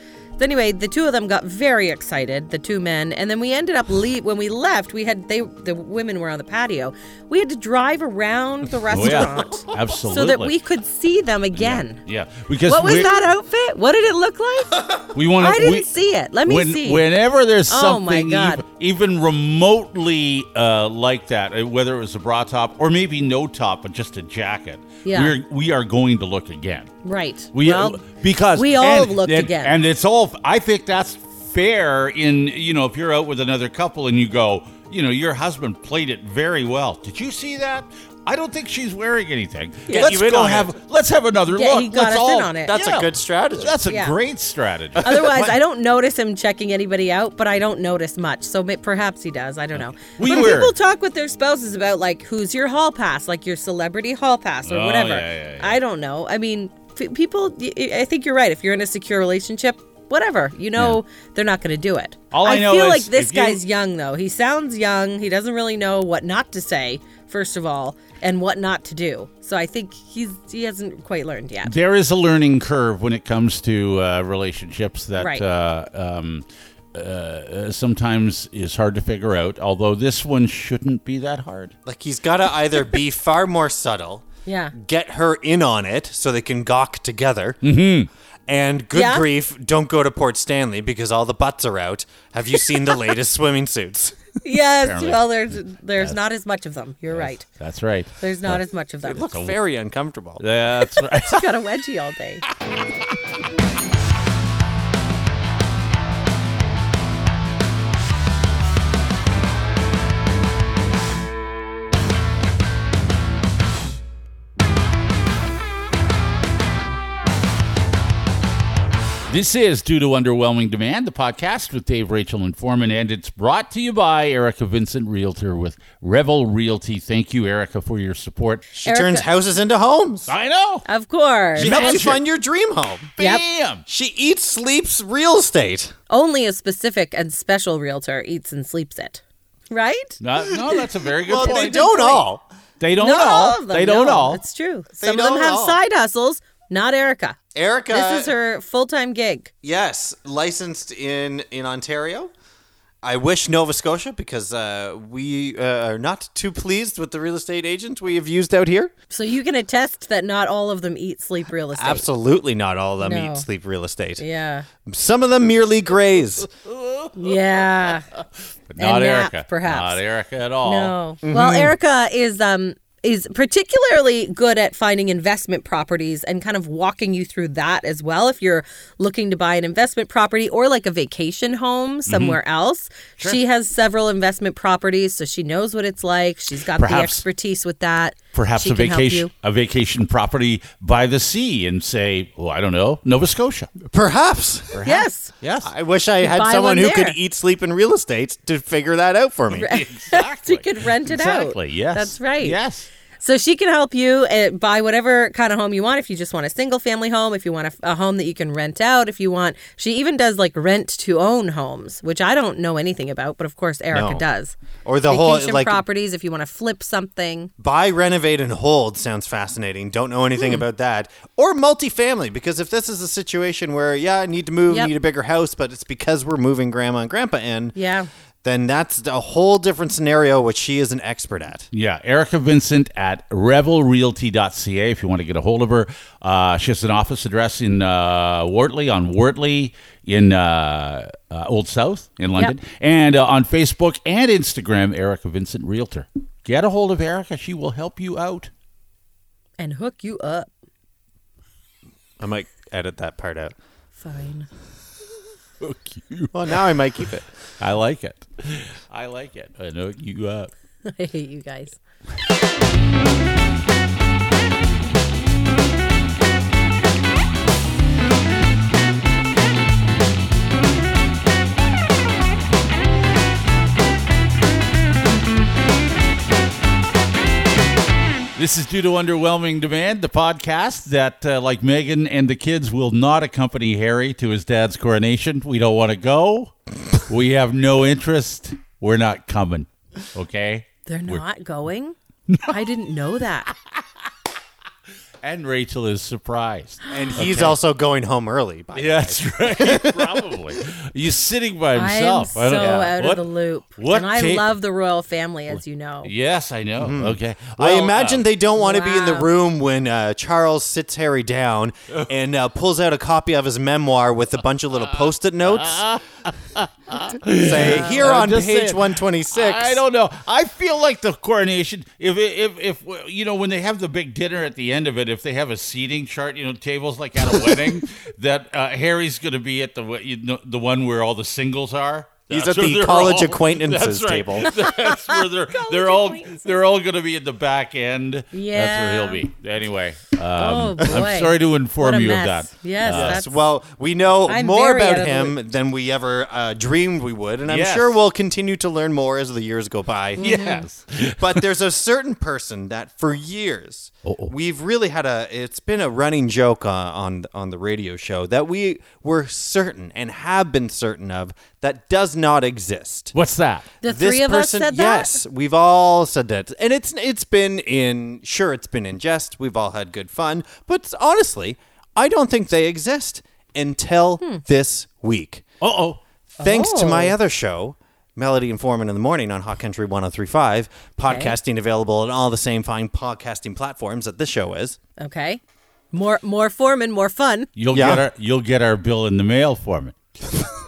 [SPEAKER 3] So anyway, the two of them got very excited, the two men, and then we ended up leave when we left. We had they the women were on the patio. We had to drive around the [laughs]
[SPEAKER 1] Oh, yeah.
[SPEAKER 3] restaurant [laughs]
[SPEAKER 1] Absolutely.
[SPEAKER 3] so that we could see them again.
[SPEAKER 1] Yeah, because
[SPEAKER 3] What was that outfit? What did it look like? [laughs]
[SPEAKER 1] We want
[SPEAKER 3] I
[SPEAKER 1] to.
[SPEAKER 3] didn't
[SPEAKER 1] we,
[SPEAKER 3] see it. Let me
[SPEAKER 1] when,
[SPEAKER 3] see.
[SPEAKER 1] Whenever there's
[SPEAKER 3] Oh, my
[SPEAKER 1] something
[SPEAKER 3] God.
[SPEAKER 1] ev- even remotely uh, like that, uh, whether it was a bra top or maybe no top but just a jacket,
[SPEAKER 3] Yeah.
[SPEAKER 1] we're, we are going to look again.
[SPEAKER 3] right.
[SPEAKER 1] We
[SPEAKER 3] well,
[SPEAKER 1] because
[SPEAKER 3] we all
[SPEAKER 1] and-
[SPEAKER 3] looked
[SPEAKER 1] and-
[SPEAKER 3] again.
[SPEAKER 1] and it's all. I think that's fair. In you know, if you're out with another couple and you go, you know, your husband played it very well. Did you see that? I don't think she's wearing anything.
[SPEAKER 2] Get
[SPEAKER 1] let's
[SPEAKER 2] you in
[SPEAKER 1] go
[SPEAKER 2] on
[SPEAKER 1] have.
[SPEAKER 2] it.
[SPEAKER 1] Let's have another
[SPEAKER 3] Yeah,
[SPEAKER 1] look.
[SPEAKER 3] he got
[SPEAKER 1] Let's
[SPEAKER 3] us
[SPEAKER 1] all,
[SPEAKER 3] in on it.
[SPEAKER 2] That's
[SPEAKER 1] Yeah.
[SPEAKER 2] a good strategy.
[SPEAKER 1] That's a
[SPEAKER 3] Yeah.
[SPEAKER 1] great strategy. [laughs]
[SPEAKER 3] Otherwise, I don't notice him checking anybody out, but I don't notice much. So may- perhaps he does. I don't know.
[SPEAKER 1] We
[SPEAKER 3] but
[SPEAKER 1] were-
[SPEAKER 3] people talk with their spouses about like who's your hall pass, like your celebrity hall pass or
[SPEAKER 1] Oh,
[SPEAKER 3] whatever.
[SPEAKER 1] yeah, yeah, yeah.
[SPEAKER 3] I don't know. I mean, f- people. y- I think you're right. If you're in a secure relationship, whatever, you know, they're not going to do it.
[SPEAKER 1] All I know
[SPEAKER 3] feel
[SPEAKER 1] is
[SPEAKER 3] like this
[SPEAKER 1] if you-
[SPEAKER 3] guy's young though. He sounds young. He doesn't really know what not to say. First of all, and what not to do. So I think he's he hasn't quite learned yet.
[SPEAKER 1] there is a learning curve when it comes to uh, relationships that
[SPEAKER 3] Right.
[SPEAKER 1] uh, um, uh, sometimes is hard to figure out. Although this one shouldn't be that hard.
[SPEAKER 2] like he's got to either be [laughs] far more subtle,
[SPEAKER 3] Yeah.
[SPEAKER 2] get her in on it so they can gawk together. Mm-hmm. And good
[SPEAKER 3] Yeah.
[SPEAKER 2] grief, don't go to Port Stanley because all the butts are out. Have you seen the latest [laughs] swimming suits?
[SPEAKER 3] Yes.
[SPEAKER 1] Apparently.
[SPEAKER 3] Well, there's there's not as much of them. You're right.
[SPEAKER 1] That's right.
[SPEAKER 3] There's not as much of them.
[SPEAKER 2] They looks very uncomfortable.
[SPEAKER 1] Yeah, that's right. [laughs]
[SPEAKER 3] She's got a wedgie all day. [laughs]
[SPEAKER 1] This is Due to Underwhelming Demand, the podcast with Dave, Rachel, and Forman, and it's brought to you by Erica Vincent, Realtor with Revel Realty. Thank you, Erica, for your support.
[SPEAKER 2] She
[SPEAKER 3] Erica-
[SPEAKER 2] turns houses into homes.
[SPEAKER 1] I know.
[SPEAKER 3] Of course.
[SPEAKER 2] She helps you find your dream home.
[SPEAKER 3] Yep.
[SPEAKER 1] Bam.
[SPEAKER 2] She eats, sleeps real estate.
[SPEAKER 3] Only a specific and special realtor eats and sleeps it. Right?
[SPEAKER 1] No, no, that's a very good
[SPEAKER 2] Well,
[SPEAKER 1] point.
[SPEAKER 2] they don't all.
[SPEAKER 1] They don't
[SPEAKER 3] Not
[SPEAKER 1] all.
[SPEAKER 3] all of them.
[SPEAKER 1] They don't
[SPEAKER 3] no,
[SPEAKER 1] all.
[SPEAKER 3] It's true. Some of them have
[SPEAKER 2] all.
[SPEAKER 3] side hustles. Not Erica.
[SPEAKER 2] Erica,
[SPEAKER 3] This is her full time gig.
[SPEAKER 2] yes, licensed in in Ontario. I wish Nova Scotia because uh, we uh, are not too pleased with the real estate agent we have used out here.
[SPEAKER 3] So you can attest that not all of them eat, sleep real estate.
[SPEAKER 2] Absolutely not all of them
[SPEAKER 3] No.
[SPEAKER 2] eat sleep real estate.
[SPEAKER 3] Yeah.
[SPEAKER 2] Some of them merely graze. [laughs]
[SPEAKER 3] Yeah.
[SPEAKER 1] But not
[SPEAKER 3] nap,
[SPEAKER 1] Erica.
[SPEAKER 3] perhaps.
[SPEAKER 1] Not Erica at all.
[SPEAKER 3] No.
[SPEAKER 2] Mm-hmm.
[SPEAKER 3] Well, Erica is um is particularly good at finding investment properties and kind of walking you through that as well. If you're looking to buy an investment property or like a vacation home
[SPEAKER 1] Mm-hmm.
[SPEAKER 3] somewhere else, she has several investment properties, so she knows what it's like. She's got the expertise with that.
[SPEAKER 1] Perhaps
[SPEAKER 3] She
[SPEAKER 1] a vacation, a vacation property by the sea, and say, well, I don't know, Nova Scotia.
[SPEAKER 2] Perhaps.
[SPEAKER 3] Yes.
[SPEAKER 1] Yes.
[SPEAKER 2] I wish I had someone who
[SPEAKER 3] there.
[SPEAKER 2] could eat, sleep, and real estate to figure that out for me.
[SPEAKER 1] exactly. [laughs]
[SPEAKER 3] She could rent it out.
[SPEAKER 1] Exactly. Yes.
[SPEAKER 3] That's right.
[SPEAKER 1] Yes.
[SPEAKER 3] So she can help you uh, buy whatever kind of home you want. If you just want a single family home, if you want a, a home that you can rent out, if you want, she even does like rent to own homes, which I don't know anything about, but of course Erica
[SPEAKER 2] No.
[SPEAKER 3] does.
[SPEAKER 2] Or the whole
[SPEAKER 3] Vacation
[SPEAKER 2] like
[SPEAKER 3] properties. If you want to flip something,
[SPEAKER 2] buy, renovate, and hold sounds fascinating. Don't know anything
[SPEAKER 3] Hmm.
[SPEAKER 2] about that. Or multifamily, because if this is a situation where yeah, I need to move,
[SPEAKER 3] Yep.
[SPEAKER 2] need a bigger house, but it's because we're moving grandma and grandpa in.
[SPEAKER 3] yeah.
[SPEAKER 2] Then that's a whole different scenario, which she is an expert at.
[SPEAKER 1] Yeah, Erica Vincent at revelrealty.ca if you want to get a hold of her. Uh, she has an office address in uh, Wortley, on Wortley in uh, uh, Old South in London, and uh, on Facebook and Instagram, Erica Vincent Realtor. Get a hold of Erica. She will help you out.
[SPEAKER 3] And hook you up.
[SPEAKER 2] I might edit that part out.
[SPEAKER 3] Fine.
[SPEAKER 1] Hook you.
[SPEAKER 2] Well, now I might keep it.
[SPEAKER 1] I like it. I like it. I hook you up.
[SPEAKER 3] I hate you guys.
[SPEAKER 1] This is due to underwhelming demand, the podcast that, uh, like Meghan and the kids, will not accompany Harry to his dad's coronation. We don't want to go. We have no interest. We're not coming. Okay?
[SPEAKER 3] They're not going? [laughs] I didn't know that.
[SPEAKER 1] And Rachel is surprised.
[SPEAKER 2] And he's also going home early. By.
[SPEAKER 1] Yeah, that's right. [laughs] Probably. He's sitting by himself.
[SPEAKER 3] I am
[SPEAKER 1] himself.
[SPEAKER 3] so
[SPEAKER 1] don't-
[SPEAKER 3] out
[SPEAKER 1] What-
[SPEAKER 3] of the loop.
[SPEAKER 1] what
[SPEAKER 3] and I
[SPEAKER 1] ta-
[SPEAKER 3] love the royal family, as you know.
[SPEAKER 1] Yes, I know. Okay.
[SPEAKER 2] I imagine
[SPEAKER 1] uh,
[SPEAKER 2] they don't want to be in the room when uh, Charles sits Harry down [laughs] and uh, pulls out a copy of his memoir with a bunch of little post-it notes. [laughs] Say here
[SPEAKER 1] I'm
[SPEAKER 2] on page
[SPEAKER 1] saying,
[SPEAKER 2] 126.
[SPEAKER 1] I don't know. I feel like the coronation. If if if you know when they have the big dinner at the end of it, if they have a seating chart, you know, tables like at a wedding, [laughs] that uh, Harry's going to be at the you know, the one where all the singles are.
[SPEAKER 2] He's at the college
[SPEAKER 1] all-
[SPEAKER 2] acquaintances
[SPEAKER 1] that's right.
[SPEAKER 2] table. [laughs]
[SPEAKER 1] That's where they're they're all they're all going to be at the back end.
[SPEAKER 3] Yeah, that's
[SPEAKER 1] where he'll be. Anyway, um,
[SPEAKER 3] Oh, boy.
[SPEAKER 1] I'm sorry to inform you
[SPEAKER 3] mess.
[SPEAKER 1] of that.
[SPEAKER 3] Yes,
[SPEAKER 2] Yes, well, we know
[SPEAKER 3] I'm
[SPEAKER 2] more about him than we ever uh, dreamed we would, and I'm
[SPEAKER 1] Yes.
[SPEAKER 2] sure we'll continue to learn more as the years go by.
[SPEAKER 1] Yes. [laughs]
[SPEAKER 2] but there's a certain person that for years
[SPEAKER 1] Uh-oh.
[SPEAKER 2] we've really had a it's been a running joke uh, on on the radio show that we were certain and have been certain of that does not exist.
[SPEAKER 1] What's that?
[SPEAKER 3] the
[SPEAKER 2] This
[SPEAKER 3] three of us
[SPEAKER 2] person-
[SPEAKER 3] said that.
[SPEAKER 2] Yes, we've all said that, and it's it's been in sure it's been in jest. We've all had good fun, but honestly, I don't think they exist until
[SPEAKER 3] Hmm.
[SPEAKER 2] this week.
[SPEAKER 1] Uh oh.
[SPEAKER 2] Thanks to my
[SPEAKER 3] Oh.
[SPEAKER 2] other show, Melody and Forman in the Morning on Hot Country 1035, podcasting available on all the same fine podcasting platforms that this show is.
[SPEAKER 3] Okay. More more Forman, more fun.
[SPEAKER 1] You'll
[SPEAKER 2] Yeah.
[SPEAKER 1] get our you'll get our bill in the mail for me. [laughs]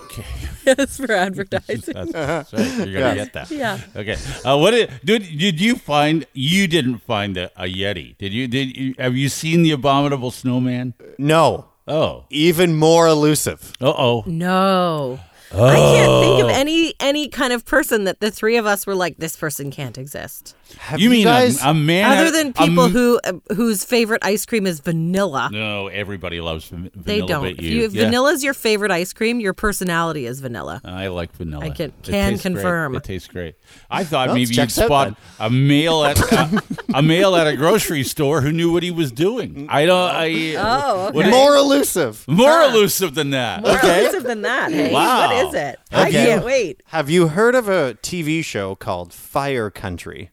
[SPEAKER 3] Yes, for [laughs] advertising.
[SPEAKER 1] That's, that's right. You're gonna get that.
[SPEAKER 3] Yeah.
[SPEAKER 1] Okay. Uh, what did, did did you find? You didn't find a, a yeti, did you? Did you? Have you seen the abominable snowman?
[SPEAKER 2] No,
[SPEAKER 1] Oh.
[SPEAKER 2] even more elusive.
[SPEAKER 1] Uh oh.
[SPEAKER 3] No. I can't think
[SPEAKER 1] Oh.
[SPEAKER 3] of any any kind of person that the three of us were like, this person can't exist.
[SPEAKER 2] Have
[SPEAKER 1] You mean
[SPEAKER 2] guys?
[SPEAKER 1] a, a man?
[SPEAKER 3] Other than people
[SPEAKER 1] m-
[SPEAKER 3] who uh, whose favorite ice cream is vanilla.
[SPEAKER 1] No, everybody loves van- vanilla.
[SPEAKER 3] They don't.
[SPEAKER 1] but
[SPEAKER 3] If,
[SPEAKER 1] you.
[SPEAKER 3] you, if
[SPEAKER 1] Yeah.
[SPEAKER 3] vanilla's your favorite ice cream, your personality is vanilla.
[SPEAKER 1] I like vanilla.
[SPEAKER 3] I can-
[SPEAKER 1] It
[SPEAKER 3] can
[SPEAKER 1] tastes great.
[SPEAKER 3] confirm.
[SPEAKER 1] It tastes great. I thought
[SPEAKER 2] Well,
[SPEAKER 1] maybe you'd
[SPEAKER 2] checks out
[SPEAKER 1] spot a male at a, [laughs] a male at a grocery store who knew what he was doing. I don't. I,
[SPEAKER 3] Oh, okay.
[SPEAKER 2] more elusive.
[SPEAKER 1] more elusive than that.
[SPEAKER 3] More
[SPEAKER 2] Okay.
[SPEAKER 3] elusive than that. Hey,
[SPEAKER 1] Wow.
[SPEAKER 3] What is it? I
[SPEAKER 2] Okay.
[SPEAKER 3] can't wait.
[SPEAKER 2] Have you heard of a TV show called Fire Country?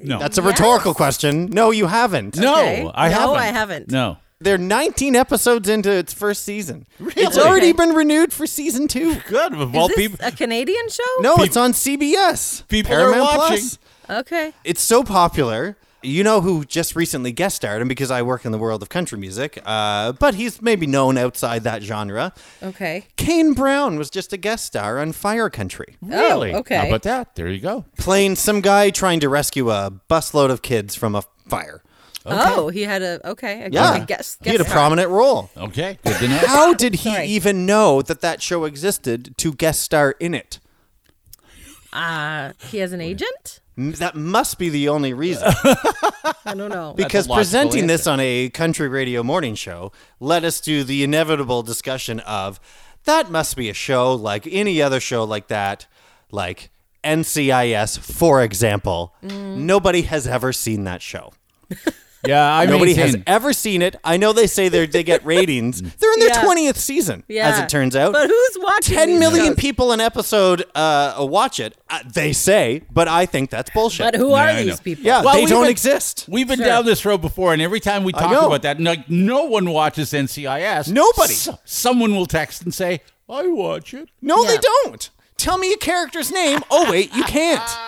[SPEAKER 1] No.
[SPEAKER 2] That's a
[SPEAKER 3] Yes.
[SPEAKER 2] rhetorical question. No, you haven't.
[SPEAKER 1] no,
[SPEAKER 3] Okay.
[SPEAKER 1] I
[SPEAKER 3] No,
[SPEAKER 1] haven't.
[SPEAKER 3] I haven't.
[SPEAKER 1] No.
[SPEAKER 2] They're 19 episodes into its first season. It's already
[SPEAKER 3] Okay.
[SPEAKER 2] been renewed for season two. [laughs]
[SPEAKER 1] Good. Of
[SPEAKER 3] Is this
[SPEAKER 1] people,
[SPEAKER 3] a Canadian show?
[SPEAKER 2] No, it's on CBS.
[SPEAKER 1] People are
[SPEAKER 2] Paramount
[SPEAKER 1] watching.
[SPEAKER 2] Plus.
[SPEAKER 3] Okay.
[SPEAKER 2] It's so popular. You know who just recently guest starred, and because I work in the world of country music, uh, but he's maybe known outside that genre.
[SPEAKER 3] Okay.
[SPEAKER 2] Kane Brown was just a guest star on Fire Country,
[SPEAKER 1] really?
[SPEAKER 3] Oh, okay.
[SPEAKER 1] How about that? There you go.
[SPEAKER 2] playing some guy trying to rescue a busload of kids from a fire.
[SPEAKER 3] Oh, he had a okay. A,
[SPEAKER 2] Yeah,
[SPEAKER 3] a guest,
[SPEAKER 2] he had a prominent role.
[SPEAKER 1] Okay. Good to know.
[SPEAKER 2] How did he
[SPEAKER 3] Sorry.
[SPEAKER 2] even know that that show existed to guest star in it?
[SPEAKER 3] Uh, he has an agent.
[SPEAKER 2] M- That must be the only reason. [laughs]
[SPEAKER 3] I don't know.
[SPEAKER 2] Because presenting this on a country radio morning show led us to the inevitable discussion of that must be a show like any other show like that, like NCIS, for example.
[SPEAKER 3] Mm.
[SPEAKER 2] Nobody has ever seen that show. [laughs]
[SPEAKER 1] Yeah, I
[SPEAKER 2] Nobody has ever seen it. I know they say they they get ratings. [laughs] They're in their
[SPEAKER 3] Yeah.
[SPEAKER 2] twentieth season,
[SPEAKER 3] yeah.
[SPEAKER 2] as it turns out.
[SPEAKER 3] But who's watching?
[SPEAKER 2] Ten
[SPEAKER 3] these
[SPEAKER 2] million
[SPEAKER 3] shows?
[SPEAKER 2] people an episode uh, watch it. Uh, they say, but I think that's bullshit.
[SPEAKER 3] But who are
[SPEAKER 1] I know.
[SPEAKER 3] these people?
[SPEAKER 2] yeah,
[SPEAKER 1] Well,
[SPEAKER 2] they
[SPEAKER 1] we've
[SPEAKER 2] don't
[SPEAKER 1] been-
[SPEAKER 2] exist.
[SPEAKER 1] We've been
[SPEAKER 3] Sure.
[SPEAKER 1] down this road before, and every time we talk
[SPEAKER 2] know.
[SPEAKER 1] about that, like no one watches NCIS.
[SPEAKER 2] Nobody.
[SPEAKER 1] S- someone will text and say, "I watch it."
[SPEAKER 2] No, they don't. Tell me a character's name. Oh wait, you can't. [laughs]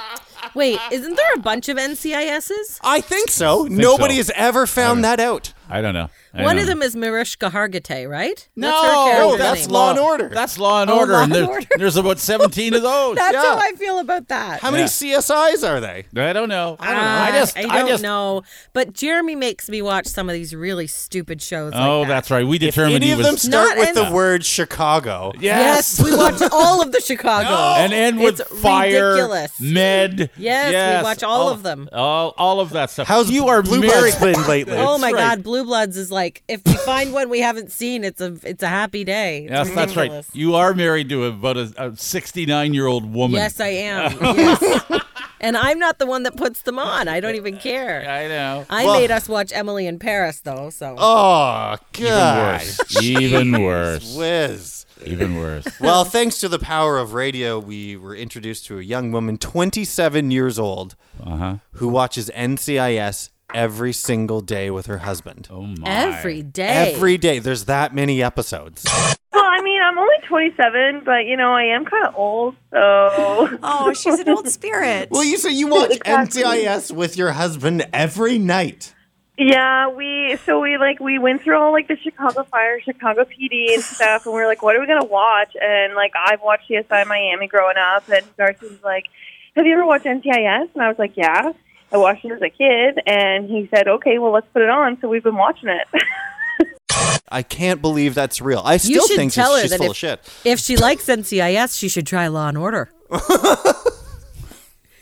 [SPEAKER 3] Wait, isn't there a bunch of NCISs?
[SPEAKER 2] I think so. Nobody
[SPEAKER 1] so.
[SPEAKER 2] has ever found that out.
[SPEAKER 1] I don't know. I
[SPEAKER 3] One
[SPEAKER 1] know.
[SPEAKER 3] of them is Mariska Hargitay, right?
[SPEAKER 1] No,
[SPEAKER 3] That's her
[SPEAKER 2] no, that's
[SPEAKER 3] name.
[SPEAKER 2] Law and Order.
[SPEAKER 1] That's Law and
[SPEAKER 3] Oh,
[SPEAKER 1] Order,
[SPEAKER 3] Law
[SPEAKER 1] and
[SPEAKER 3] and
[SPEAKER 1] there-
[SPEAKER 3] Order.
[SPEAKER 1] there's about 17 of [laughs] those.
[SPEAKER 3] That's
[SPEAKER 2] Yeah.
[SPEAKER 3] how I feel about that.
[SPEAKER 2] How many
[SPEAKER 1] Yeah.
[SPEAKER 2] CSIs are they?
[SPEAKER 1] I don't know. I don't know. I uh, just,
[SPEAKER 3] I don't
[SPEAKER 1] just,
[SPEAKER 3] know. But Jeremy makes me watch some of these really stupid shows. like
[SPEAKER 1] Oh,
[SPEAKER 3] that.
[SPEAKER 1] that's right. We
[SPEAKER 2] If any
[SPEAKER 1] he
[SPEAKER 2] of
[SPEAKER 1] was.
[SPEAKER 2] them start
[SPEAKER 3] Not
[SPEAKER 2] with the word Chicago.
[SPEAKER 3] Yes, we watch [laughs] all of the Chicago.
[SPEAKER 1] and end with
[SPEAKER 3] It's
[SPEAKER 1] fire,
[SPEAKER 3] ridiculous.
[SPEAKER 1] med.
[SPEAKER 3] Yes, we watch all of them.
[SPEAKER 1] All, all of that stuff.
[SPEAKER 2] How's
[SPEAKER 1] you are
[SPEAKER 2] Blue
[SPEAKER 1] married?
[SPEAKER 2] Been lately?
[SPEAKER 3] Oh my
[SPEAKER 1] right.
[SPEAKER 3] God, Blue Bloods is like if we find one we haven't seen, it's a it's a happy day. It's
[SPEAKER 1] Yes, that's right. You are married to about a 69 year old woman.
[SPEAKER 3] Yes, I am. [laughs] yes. And I'm not the one that puts them on. I don't even care.
[SPEAKER 1] I know.
[SPEAKER 3] I
[SPEAKER 2] Well-
[SPEAKER 3] made us watch Emily in Paris though, so
[SPEAKER 2] Oh,
[SPEAKER 1] Even
[SPEAKER 2] God.
[SPEAKER 1] worse. Even worse.
[SPEAKER 2] Whiz.
[SPEAKER 1] Even worse. [laughs]
[SPEAKER 2] Well, thanks to the power of radio, we were introduced to a young woman, 27 years old,
[SPEAKER 1] Uh-huh.
[SPEAKER 2] who watches NCIS every single day with her husband.
[SPEAKER 1] Oh my.
[SPEAKER 3] every day.
[SPEAKER 2] Every day. There's that many episodes.
[SPEAKER 6] Well, I mean, I'm only 27, but you know, I am kind of old, so [laughs]
[SPEAKER 7] Oh, she's an old spirit.
[SPEAKER 2] Well, you say you watch [laughs]
[SPEAKER 6] Exactly.
[SPEAKER 2] NCIS with your husband every night.
[SPEAKER 6] yeah, we so we like we went through all like the Chicago Fire, Chicago PD, and stuff, and we are like, what are we gonna watch? And like, I've watched CSI Miami growing up, and Darcy's like, have you ever watched NCIS? And I was like, yeah. I watched it as a kid, and he said, okay, well, let's put it on. So we've been watching it. [laughs]
[SPEAKER 2] I can't believe that's real. I still think
[SPEAKER 3] tell
[SPEAKER 2] she's,
[SPEAKER 3] her
[SPEAKER 2] she's
[SPEAKER 3] that
[SPEAKER 2] full
[SPEAKER 3] if,
[SPEAKER 2] of shit.
[SPEAKER 3] if she likes NCIS, she should try Law and Order. [laughs]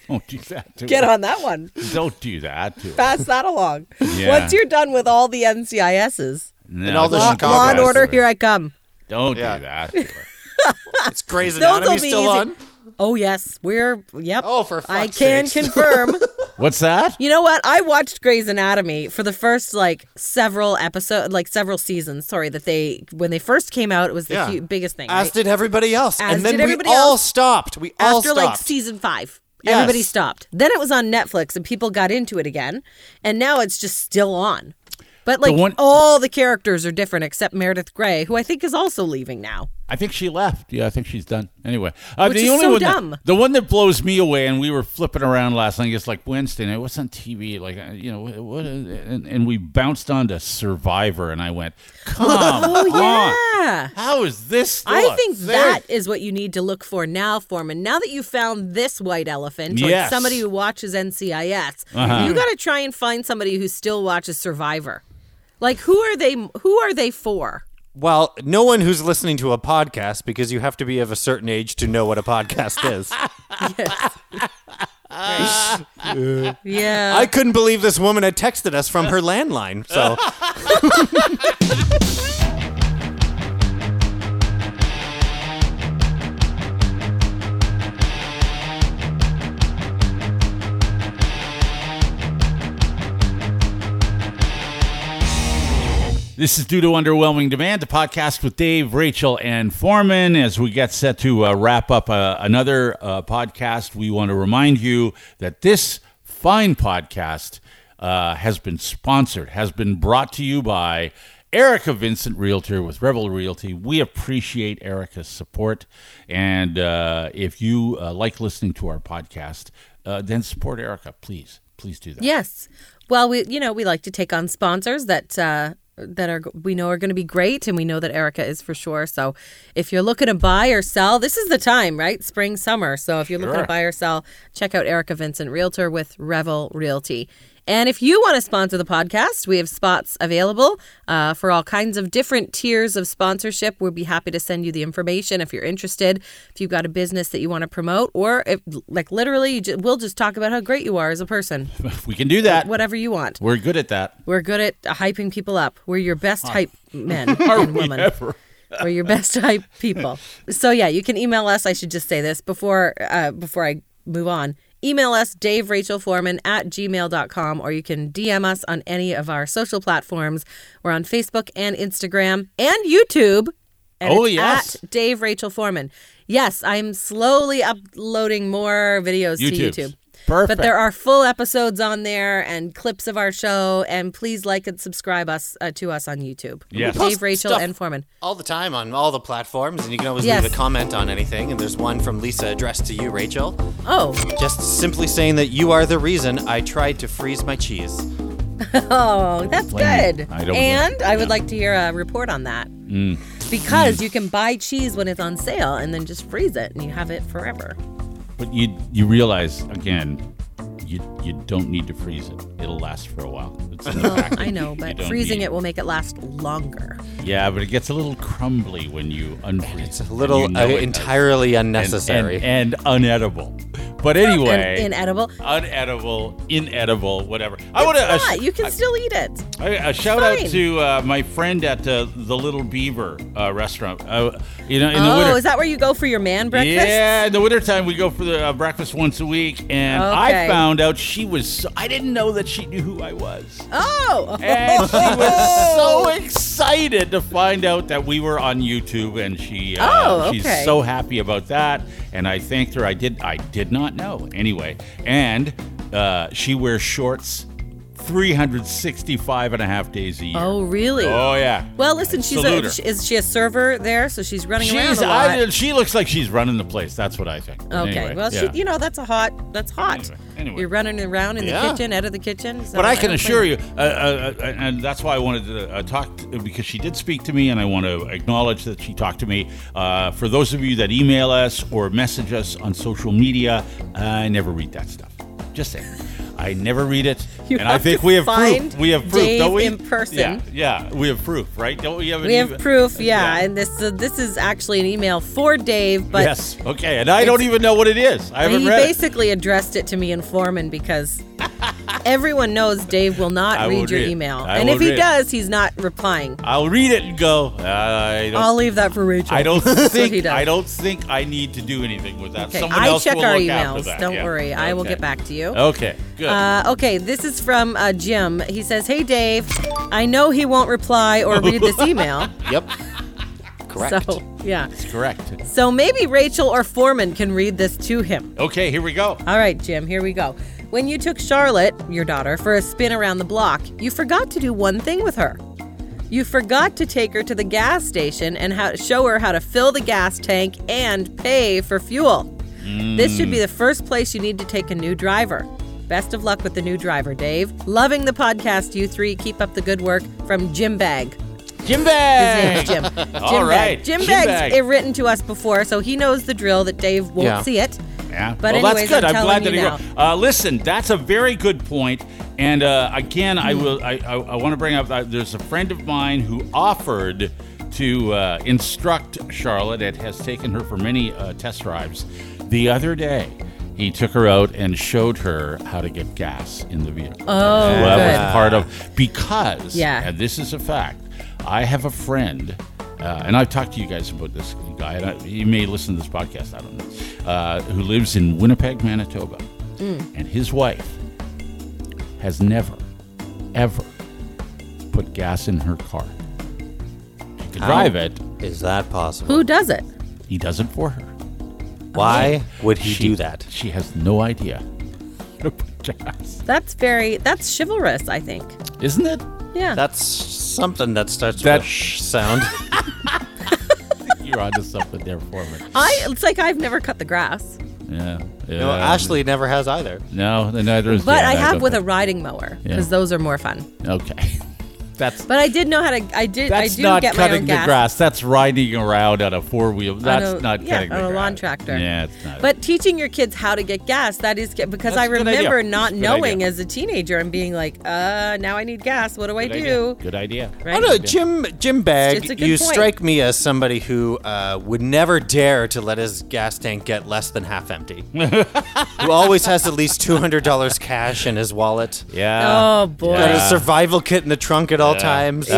[SPEAKER 1] Don't do that to
[SPEAKER 3] Get
[SPEAKER 1] her.
[SPEAKER 3] on that one.
[SPEAKER 1] Don't do that to her.
[SPEAKER 3] Pass that along.
[SPEAKER 1] Yeah.
[SPEAKER 3] Once you're done with all the NCISs,
[SPEAKER 1] No,
[SPEAKER 2] all the
[SPEAKER 3] Law, Law and Order,
[SPEAKER 2] do
[SPEAKER 3] here I come.
[SPEAKER 1] Don't
[SPEAKER 2] Yeah.
[SPEAKER 1] do that to her. [laughs]
[SPEAKER 2] It's Grey's
[SPEAKER 3] Those will
[SPEAKER 2] Anatomy
[SPEAKER 3] be
[SPEAKER 2] still
[SPEAKER 3] easy.
[SPEAKER 2] on?
[SPEAKER 3] Oh yes, we're yep.
[SPEAKER 2] Oh, for
[SPEAKER 3] sure.
[SPEAKER 2] I
[SPEAKER 3] can
[SPEAKER 2] sakes.
[SPEAKER 3] confirm. [laughs]
[SPEAKER 1] What's that?
[SPEAKER 3] You know what? I watched Grey's Anatomy for the first like several episodes, like several seasons. Sorry, that they when they first came out, it was the
[SPEAKER 2] Yeah.
[SPEAKER 3] hu- biggest thing.
[SPEAKER 2] As
[SPEAKER 3] right?
[SPEAKER 2] did everybody else.
[SPEAKER 3] As
[SPEAKER 2] and then we
[SPEAKER 3] everybody
[SPEAKER 2] all
[SPEAKER 3] else.
[SPEAKER 2] stopped. We all stopped.
[SPEAKER 3] After
[SPEAKER 2] stopped.
[SPEAKER 3] like season five,
[SPEAKER 2] Yes.
[SPEAKER 3] everybody stopped. Then it was on Netflix, and people got into it again, and now it's just still on. But like
[SPEAKER 1] one-
[SPEAKER 3] all the characters are different except Meredith Grey, who I think is also leaving now.
[SPEAKER 1] I think she left. Yeah, I think she's done. Anyway, uh,
[SPEAKER 3] Which
[SPEAKER 1] the
[SPEAKER 3] is
[SPEAKER 1] only
[SPEAKER 3] so
[SPEAKER 1] one that-
[SPEAKER 3] dumb.
[SPEAKER 1] the one that blows me away, and we were flipping around last night. It's like Wednesday night. What's on TV? Like uh, you know, what? what and, and we bounced onto Survivor, and I went, "Come [laughs]
[SPEAKER 3] Oh
[SPEAKER 1] on,
[SPEAKER 3] yeah.
[SPEAKER 1] how is this?"
[SPEAKER 3] I think
[SPEAKER 1] thing?
[SPEAKER 3] that is what you need to look for now, Forman. Now that you found this white elephant, like somebody who watches NCIS,
[SPEAKER 1] Uh-huh.
[SPEAKER 3] you got to try and find somebody who still watches Survivor. Like who are they? Who are they for?
[SPEAKER 2] Well, no one who's listening to a podcast because you have to be of a certain age to know what a podcast is. [laughs] [laughs]
[SPEAKER 3] Yeah.
[SPEAKER 2] I couldn't believe this woman had texted us from her landline. So [laughs]
[SPEAKER 1] This is due to underwhelming demand. The podcast with Dave, Rachel, and Forman. As we get set to uh, wrap up uh, another uh, podcast, we want to remind you that this fine podcast uh, has been sponsored, has been brought to you by Erica Vincent, Realtor with Revel Realty. We appreciate Erica's support, and uh, if you uh, like listening to our podcast, then support Erica, please, please do that.
[SPEAKER 3] Yes. Well, we you know we like to take on sponsors that uh, that are we know are going to be great, and we know that Erica is for sure. So if you're looking to buy or sell, this is the time, right? Spring, summer. So if you're looking to buy or sell, check out Erica Vincent, Realtor with Revel Realty. And if you want to sponsor the podcast, we have spots available uh, for all kinds of different tiers of sponsorship. We'd be happy to send you the information if you're interested. If you've got a business that you want to promote, or if, like, literally, we'll just talk about how great you are as a person. [laughs]
[SPEAKER 1] We can do that.
[SPEAKER 3] Whatever you want.
[SPEAKER 1] We're good at that.
[SPEAKER 3] We're good at hyping people up. We're your best hype men [laughs] and women.
[SPEAKER 1] ever?
[SPEAKER 3] We're your best hype people. So yeah, you can email us. I should just say this before uh, before I move on. Email us, Dave Rachel Forman at gmail.com, or you can DM us on any of our social platforms. We're on Facebook and Instagram and YouTube. And
[SPEAKER 1] Oh, yes.
[SPEAKER 3] At Dave Rachel Forman. Yes, I'm slowly uploading more videos
[SPEAKER 1] YouTubes.
[SPEAKER 3] to YouTube.
[SPEAKER 1] Perfect.
[SPEAKER 3] But there are full episodes on there and clips of our show. And please like and subscribe us uh, to us on YouTube.
[SPEAKER 1] Yes.
[SPEAKER 3] Dave, Rachel,
[SPEAKER 2] stuff
[SPEAKER 3] and Forman.
[SPEAKER 2] all the time on all the platforms, and you can always
[SPEAKER 3] Yes.
[SPEAKER 2] leave a comment on anything. And there's one from Lisa addressed to you, Rachel,
[SPEAKER 3] Oh,
[SPEAKER 2] just simply saying that you are the reason I tried to freeze my cheese. [laughs]
[SPEAKER 3] Oh, that's
[SPEAKER 1] blame
[SPEAKER 3] good.
[SPEAKER 1] I don't
[SPEAKER 3] and
[SPEAKER 1] blame-
[SPEAKER 3] I would
[SPEAKER 1] yeah.
[SPEAKER 3] like to hear a report on that.
[SPEAKER 1] Mm.
[SPEAKER 3] Because you can buy cheese when it's on sale and then just freeze it and you have it forever.
[SPEAKER 1] But you you realize again, you you don't need to freeze it. It'll last for a while. It's
[SPEAKER 3] Well. I know, but freezing
[SPEAKER 1] need-
[SPEAKER 3] it will make it last longer.
[SPEAKER 1] Yeah, but it gets a little crumbly when you unfreeze. It.
[SPEAKER 2] It's a little
[SPEAKER 1] and you know
[SPEAKER 2] uh,
[SPEAKER 1] it
[SPEAKER 2] entirely
[SPEAKER 1] And-
[SPEAKER 2] unnecessary.
[SPEAKER 1] and, and unedible. But anyway,
[SPEAKER 3] And inedible.
[SPEAKER 1] unedible, inedible, whatever. I want
[SPEAKER 3] It's
[SPEAKER 1] to.
[SPEAKER 3] not. You can still eat it.
[SPEAKER 1] A, a shout out to uh, my friend at uh, the Little Beaver uh, restaurant. Uh, you know, in the
[SPEAKER 3] oh,
[SPEAKER 1] winter.
[SPEAKER 3] is that where you go for your man breakfast?
[SPEAKER 1] Yeah, in the wintertime we go for the uh, breakfast once a week, and I found out she was. So, I didn't know that she knew who I was,
[SPEAKER 3] Oh.
[SPEAKER 1] and she [laughs] was so excited to find out that we were on YouTube, and she. Uh,
[SPEAKER 3] Oh,
[SPEAKER 1] She's so happy about that, and I thanked her. I did. I did not know anyway, and uh, she wears shorts. 365 and a half days a year.
[SPEAKER 3] Oh, really?
[SPEAKER 1] Oh, yeah.
[SPEAKER 3] Well, listen, she's a,
[SPEAKER 1] her.
[SPEAKER 3] is she a server there? So she's running around a lot.
[SPEAKER 1] I, she looks like she's running the place. That's what I think.
[SPEAKER 3] Okay.
[SPEAKER 1] anyway,
[SPEAKER 3] well,
[SPEAKER 1] yeah.
[SPEAKER 3] she, you know, that's a hot. That's hot.
[SPEAKER 1] Anyway, anyway.
[SPEAKER 3] You're running around in
[SPEAKER 2] Yeah.
[SPEAKER 3] the kitchen, out of the kitchen. so
[SPEAKER 1] But I can assure you, uh, uh, uh, and that's why I wanted to uh, talk to, because she did speak to me, and I want to acknowledge that she talked to me. Uh, for those of you that email us or message us on social media, I never read that stuff. Just saying. I never read it, [laughs]
[SPEAKER 3] You
[SPEAKER 1] and I think we have proof. We have proof,
[SPEAKER 3] Dave
[SPEAKER 1] don't we?
[SPEAKER 3] in person.
[SPEAKER 1] Yeah, yeah, we have proof, right? Don't we have?
[SPEAKER 3] We have
[SPEAKER 1] email-
[SPEAKER 3] proof, yeah, and this so this is actually an email for Dave, but
[SPEAKER 1] yes, okay, and I don't even know what it is. I haven't
[SPEAKER 3] he
[SPEAKER 1] read it.
[SPEAKER 3] basically addressed it to me and Forman because everyone knows Dave will not
[SPEAKER 1] I
[SPEAKER 3] read
[SPEAKER 1] won't
[SPEAKER 3] your
[SPEAKER 1] read it.
[SPEAKER 3] email,
[SPEAKER 1] I
[SPEAKER 3] and if he
[SPEAKER 1] read it.
[SPEAKER 3] does, he's not replying.
[SPEAKER 1] I'll read it and go. I don't
[SPEAKER 3] I'll leave that for Rachel.
[SPEAKER 1] I don't [laughs]
[SPEAKER 3] That's he
[SPEAKER 1] think
[SPEAKER 3] does.
[SPEAKER 1] I don't think I need to do anything with that.
[SPEAKER 3] Okay,
[SPEAKER 1] Someone
[SPEAKER 3] I
[SPEAKER 1] else
[SPEAKER 3] check
[SPEAKER 1] will
[SPEAKER 3] our
[SPEAKER 1] look
[SPEAKER 3] emails. Don't
[SPEAKER 1] Yeah.
[SPEAKER 3] worry, I will get back to you.
[SPEAKER 1] Okay, good.
[SPEAKER 3] Uh, okay, this is from uh, Jim. He says, "Hey Dave, I know he won't reply or read this [laughs] email,
[SPEAKER 2] yep. Correct.
[SPEAKER 3] so yeah.
[SPEAKER 1] That's correct.
[SPEAKER 3] So maybe Rachel or Forman can read this to him."
[SPEAKER 1] Okay, here we go.
[SPEAKER 3] All right, Jim, here we go. When you took Charlotte, your daughter, for a spin around the block, you forgot to do one thing with her. You forgot to take her to the gas station and how, show her how to fill the gas tank and pay for fuel. This should be mm. the first place you need to take a new driver. Best of luck with the new driver, Dave. Loving the podcast, you three. Keep up the good work from Jim Bag.
[SPEAKER 1] Jim
[SPEAKER 3] His
[SPEAKER 1] Bag.
[SPEAKER 3] name's Jim. [laughs] Jim
[SPEAKER 1] All
[SPEAKER 3] Bag.
[SPEAKER 1] right,
[SPEAKER 3] Jim,
[SPEAKER 1] Jim
[SPEAKER 3] Bag's
[SPEAKER 1] Bag.
[SPEAKER 3] written to us before, so he knows the drill that Dave won't
[SPEAKER 2] Yeah.
[SPEAKER 3] see it.
[SPEAKER 1] Yeah,
[SPEAKER 3] But
[SPEAKER 1] well,
[SPEAKER 3] anyways,
[SPEAKER 1] that's good.
[SPEAKER 3] I'm
[SPEAKER 1] I'm, glad that
[SPEAKER 3] you
[SPEAKER 1] he. Uh, listen, that's a very good point. And uh, again, I will. I, I, I want to bring up. Uh, there's a friend of mine who offered to uh, instruct Charlotte. It has taken her for many uh, test drives. The other day, he took her out and showed her how to get gas in the vehicle.
[SPEAKER 3] Oh,
[SPEAKER 1] that
[SPEAKER 3] good.
[SPEAKER 1] was part of because.
[SPEAKER 3] Yeah.
[SPEAKER 1] and this is a fact. I have a friend, uh, and I've talked to you guys about this guy. And I, you may listen to this podcast. I don't know. Uh, who lives in Winnipeg, Manitoba, and his wife has never, ever put gas in her car. She can
[SPEAKER 2] How?
[SPEAKER 1] drive it.
[SPEAKER 2] Is that possible?
[SPEAKER 3] Who does it?
[SPEAKER 1] He does it for her.
[SPEAKER 2] Why would he
[SPEAKER 1] She-
[SPEAKER 2] do that?
[SPEAKER 1] She has no idea. how gas.
[SPEAKER 3] That's very that's chivalrous, I think.
[SPEAKER 1] Isn't it?
[SPEAKER 3] Yeah.
[SPEAKER 2] That's something that starts
[SPEAKER 1] That-
[SPEAKER 2] with a sh sound. [laughs]
[SPEAKER 1] You're onto something there for me.
[SPEAKER 3] I it's like I've never cut the grass.
[SPEAKER 1] Yeah. yeah.
[SPEAKER 2] no, Ashley never has either.
[SPEAKER 1] No, neither is
[SPEAKER 3] But
[SPEAKER 1] yeah,
[SPEAKER 3] I have
[SPEAKER 1] don't
[SPEAKER 3] with a
[SPEAKER 1] think-
[SPEAKER 3] riding mower
[SPEAKER 1] Yeah.
[SPEAKER 3] because those are more fun.
[SPEAKER 1] Okay. That's
[SPEAKER 3] But I did know how to I did
[SPEAKER 1] that's
[SPEAKER 3] I do
[SPEAKER 1] not
[SPEAKER 3] get my
[SPEAKER 1] cutting
[SPEAKER 3] own
[SPEAKER 1] the
[SPEAKER 3] gas.
[SPEAKER 1] grass. That's riding around on a four wheel. That's
[SPEAKER 3] a-
[SPEAKER 1] not
[SPEAKER 3] yeah,
[SPEAKER 1] cutting
[SPEAKER 3] on
[SPEAKER 1] the
[SPEAKER 3] a lawn tractor.
[SPEAKER 1] Yeah, it's not.
[SPEAKER 3] But teaching your kids how to get gas, that is get- because
[SPEAKER 1] That's
[SPEAKER 3] I
[SPEAKER 1] a good idea.
[SPEAKER 3] remember not
[SPEAKER 1] That's a good
[SPEAKER 3] knowing
[SPEAKER 1] idea.
[SPEAKER 3] as a teenager and being like, uh, now I need gas. What do I
[SPEAKER 1] Good
[SPEAKER 3] do?
[SPEAKER 1] idea. Good idea.
[SPEAKER 3] Right?
[SPEAKER 2] I know Jim Jim Bag.
[SPEAKER 3] It's a good
[SPEAKER 2] You
[SPEAKER 3] point.
[SPEAKER 2] strike me as somebody who uh, would never dare to let his gas tank get less than half empty. [laughs] who always has at least two hundred dollars cash in his wallet.
[SPEAKER 1] Yeah.
[SPEAKER 3] Oh boy.
[SPEAKER 2] Got a survival kit in the trunk at all
[SPEAKER 1] Yeah.
[SPEAKER 2] times.
[SPEAKER 3] Yeah.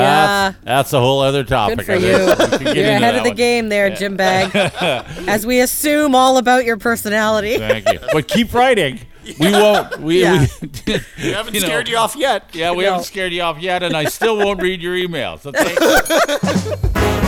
[SPEAKER 1] That's, that's a whole other topic.
[SPEAKER 3] Good for
[SPEAKER 1] I
[SPEAKER 3] you.
[SPEAKER 1] think. We can get
[SPEAKER 3] You're ahead of the
[SPEAKER 1] one.
[SPEAKER 3] game there, Jim Bag. [laughs] As we assume all about your personality.
[SPEAKER 1] Thank you. But keep writing. [laughs] We won't. We,
[SPEAKER 3] Yeah. [laughs]
[SPEAKER 1] we,
[SPEAKER 2] We haven't
[SPEAKER 1] you know,
[SPEAKER 2] scared you off yet.
[SPEAKER 1] Yeah, we
[SPEAKER 3] No.
[SPEAKER 1] haven't scared you off yet, and I still won't read your emails. So thank you.